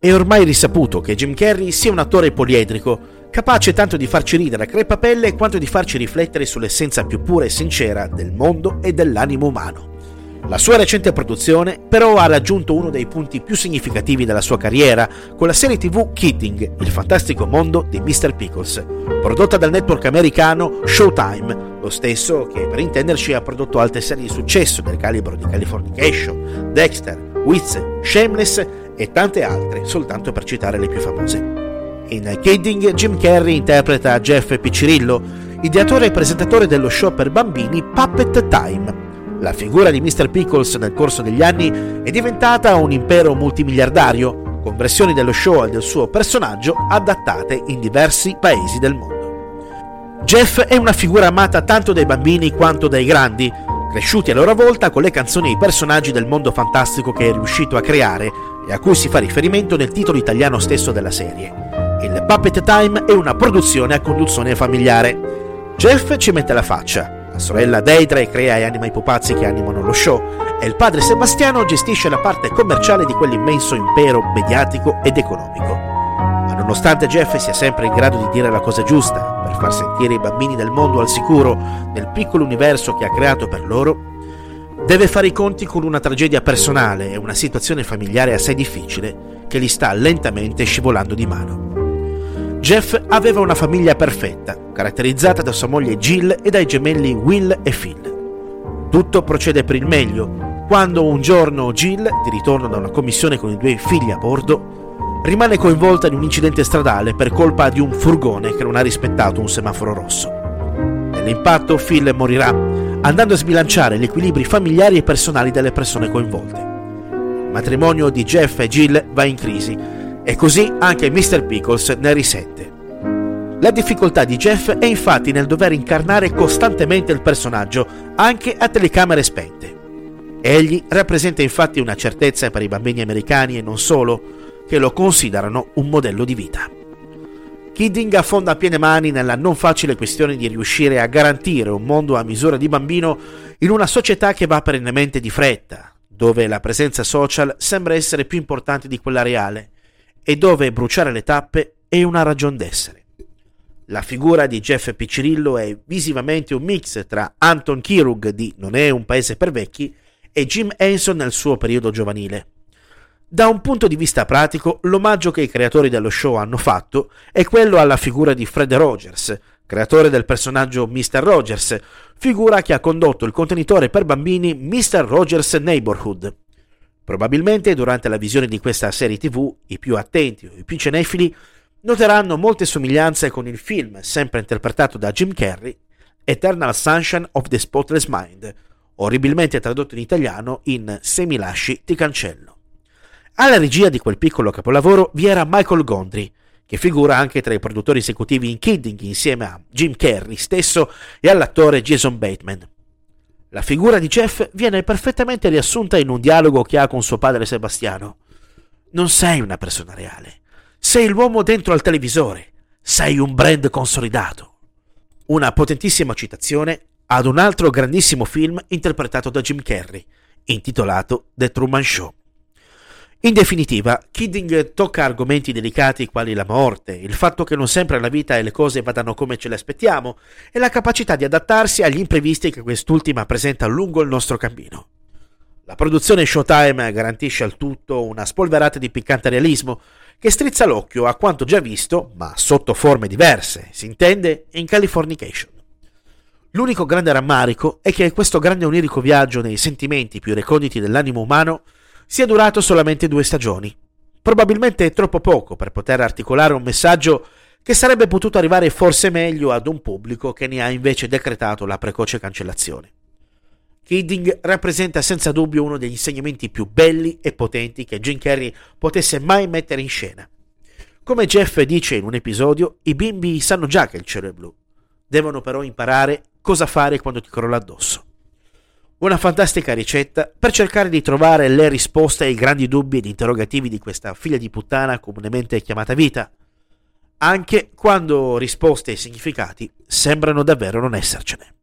È ormai risaputo che Jim Carrey sia un attore poliedrico, capace tanto di farci ridere a crepapelle quanto di farci riflettere sull'essenza più pura e sincera del mondo e dell'animo umano. La sua recente produzione però ha raggiunto uno dei punti più significativi della sua carriera con la serie tv Kidding, il fantastico mondo di Mr. Pickles, prodotta dal network americano Showtime, lo stesso che per intenderci ha prodotto altre serie di successo del calibro di Californication, Dexter, Wiz, Shameless e tante altre, soltanto per citare le più famose. In Kidding, Jim Carrey interpreta Jeff Piccirillo, ideatore e presentatore dello show per bambini Puppet Time. La figura di Mr. Pickles nel corso degli anni è diventata un impero multimiliardario, con versioni dello show e del suo personaggio adattate in diversi paesi del mondo. Jeff è una figura amata tanto dai bambini quanto dai grandi, cresciuti a loro volta con le canzoni e i personaggi del mondo fantastico che è riuscito a creare e a cui si fa riferimento nel titolo italiano stesso della serie. Il Puppet Time è una produzione a conduzione familiare. Jeff ci mette la faccia, la sorella Deidre crea e anima i pupazzi che animano lo show e il padre Sebastiano gestisce la parte commerciale di quell'immenso impero mediatico ed economico. Ma nonostante Jeff sia sempre in grado di dire la cosa giusta per far sentire i bambini del mondo al sicuro nel piccolo universo che ha creato per loro, Deve fare i conti con una tragedia personale e una situazione familiare assai difficile che gli sta lentamente scivolando di mano. Jeff aveva una famiglia perfetta, caratterizzata da sua moglie Jill e dai gemelli Will e Phil. Tutto procede per il meglio, quando un giorno Jill, di ritorno da una commissione con i due figli a bordo, rimane coinvolta in un incidente stradale per colpa di un furgone che non ha rispettato un semaforo rosso. Nell'impatto Phil morirà andando a sbilanciare gli equilibri familiari e personali delle persone coinvolte. Il matrimonio di Jeff e Jill va in crisi e così anche Mr. Pickles ne risente. La difficoltà di Jeff è infatti nel dover incarnare costantemente il personaggio, anche a telecamere spente. Egli rappresenta infatti una certezza per i bambini americani e non solo, che lo considerano un modello di vita. Kidding affonda a piene mani nella non facile questione di riuscire a garantire un mondo a misura di bambino in una società che va perennemente di fretta, dove la presenza social sembra essere più importante di quella reale e dove bruciare le tappe è una ragion d'essere. La figura di Jeff Piccirillo è visivamente un mix tra Anton Kirug di Non è un paese per vecchi e Jim Henson nel suo periodo giovanile. Da un punto di vista pratico, l'omaggio che i creatori dello show hanno fatto è quello alla figura di Fred Rogers, creatore del personaggio Mr. Rogers, figura che ha condotto il contenitore per bambini Mr. Rogers Neighborhood. Probabilmente durante la visione di questa serie tv i più attenti o i più cinefili noteranno molte somiglianze con il film, sempre interpretato da Jim Carrey, Eternal Sunshine of the Spotless Mind, orribilmente tradotto in italiano in Se mi lasci ti cancello. Alla regia di quel piccolo capolavoro vi era Michael Gondry, che figura anche tra i produttori esecutivi in Kidding insieme a Jim Carrey stesso e all'attore Jason Bateman. La figura di Jeff viene perfettamente riassunta in un dialogo che ha con suo padre Sebastiano. Non sei una persona reale, sei l'uomo dentro al televisore, sei un brand consolidato. Una potentissima citazione ad un altro grandissimo film interpretato da Jim Carrey, intitolato The Truman Show. In definitiva, Kidding tocca argomenti delicati quali la morte, il fatto che non sempre la vita e le cose vadano come ce le aspettiamo e la capacità di adattarsi agli imprevisti che quest'ultima presenta lungo il nostro cammino. La produzione Showtime garantisce al tutto una spolverata di piccante realismo che strizza l'occhio a quanto già visto, ma sotto forme diverse, si intende, in Californication. L'unico grande rammarico è che questo grande onirico viaggio nei sentimenti più reconditi dell'animo umano sia durato solamente due stagioni. Probabilmente troppo poco per poter articolare un messaggio che sarebbe potuto arrivare forse meglio ad un pubblico che ne ha invece decretato la precoce cancellazione. Kidding rappresenta senza dubbio uno degli insegnamenti più belli e potenti che Jim Carrey potesse mai mettere in scena. Come Jeff dice in un episodio, i bimbi sanno già che il cielo è blu, devono però imparare cosa fare quando ti crolla addosso. Una fantastica ricetta per cercare di trovare le risposte ai grandi dubbi ed interrogativi di questa figlia di puttana comunemente chiamata vita, anche quando risposte e significati sembrano davvero non essercene.